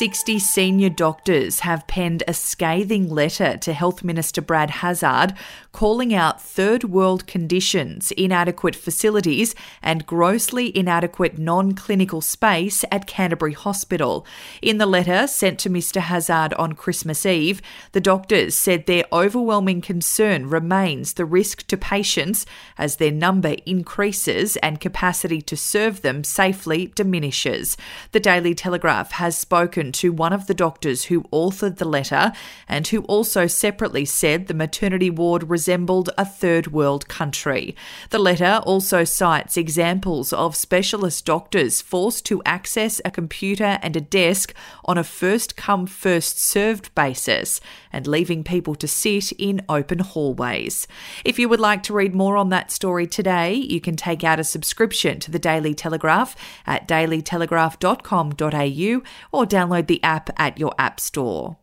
60 senior doctors have penned a scathing letter to Health Minister Brad Hazzard calling out third world conditions, inadequate facilities, and grossly inadequate non clinical space at Canterbury Hospital. In the letter sent to Mr. Hazzard on Christmas Eve, the doctors said their overwhelming concern remains the risk to patients as their number increases and capacity to serve them safely diminishes. The Daily Telegraph has spoken to one of the doctors who authored the letter and who also separately said the maternity ward resembled a third world country. The letter also cites examples of specialist doctors forced to access a computer and a desk on a first come, first served basis and leaving people to sit in open hallways. If you would like to read more on that story today, you can take out a subscription to the Daily Telegraph at dailytelegraph.com.au or download download the app at your App Store.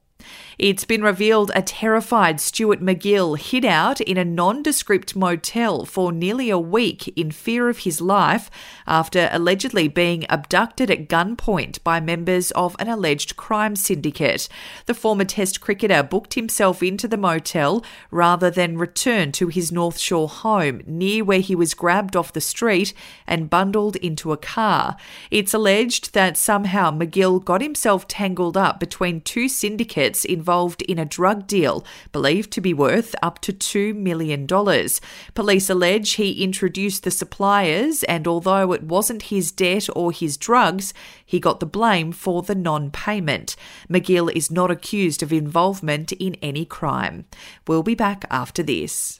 It's been revealed a terrified Stuart MacGill hid out in a nondescript motel for nearly a week in fear of his life after allegedly being abducted at gunpoint by members of an alleged crime syndicate. The former Test cricketer booked himself into the motel rather than return to his North Shore home near where he was grabbed off the street and bundled into a car. It's alleged that somehow MacGill got himself tangled up between two syndicates involved involved in a drug deal believed to be worth up to $2 million. Police allege he introduced the suppliers, and although it wasn't his debt or his drugs, he got the blame for the non payment. MacGill is not accused of involvement in any crime. We'll be back after this.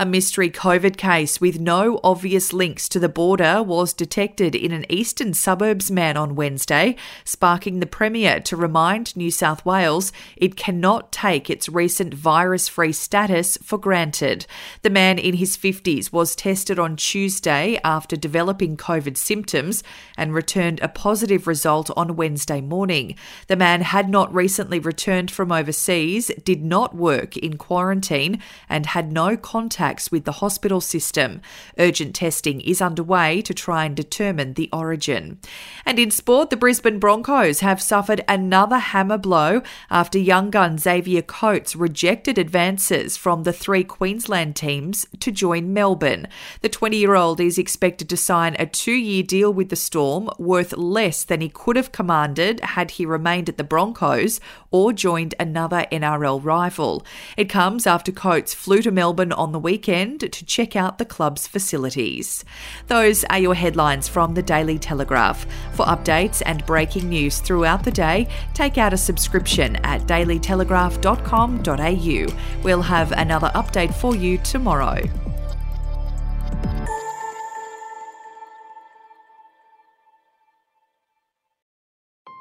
A mystery COVID case with no obvious links to the border was detected in an eastern suburbs man on Wednesday, sparking the Premier to remind New South Wales it cannot take its recent virus free status for granted. The man in his 50s was tested on Tuesday after developing COVID symptoms and returned a positive result on Wednesday morning. The man had not recently returned from overseas, did not work in quarantine, and had no contact contacts with the hospital system. Urgent testing is underway to try and determine the origin. And in sport, the Brisbane Broncos have suffered another hammer blow after young gun Xavier Coates rejected advances from the three Queensland teams to join Melbourne. The 20 year old is expected to sign a two year deal with the Storm worth less than he could have commanded had he remained at the Broncos or joined another NRL rival. It comes after Coates flew to Melbourne on the weekend to check out the club's facilities. Those are your headlines from the Daily Telegraph. For updates and breaking news throughout the day, take out a subscription at dailytelegraph.com.au. We'll have another update for you tomorrow.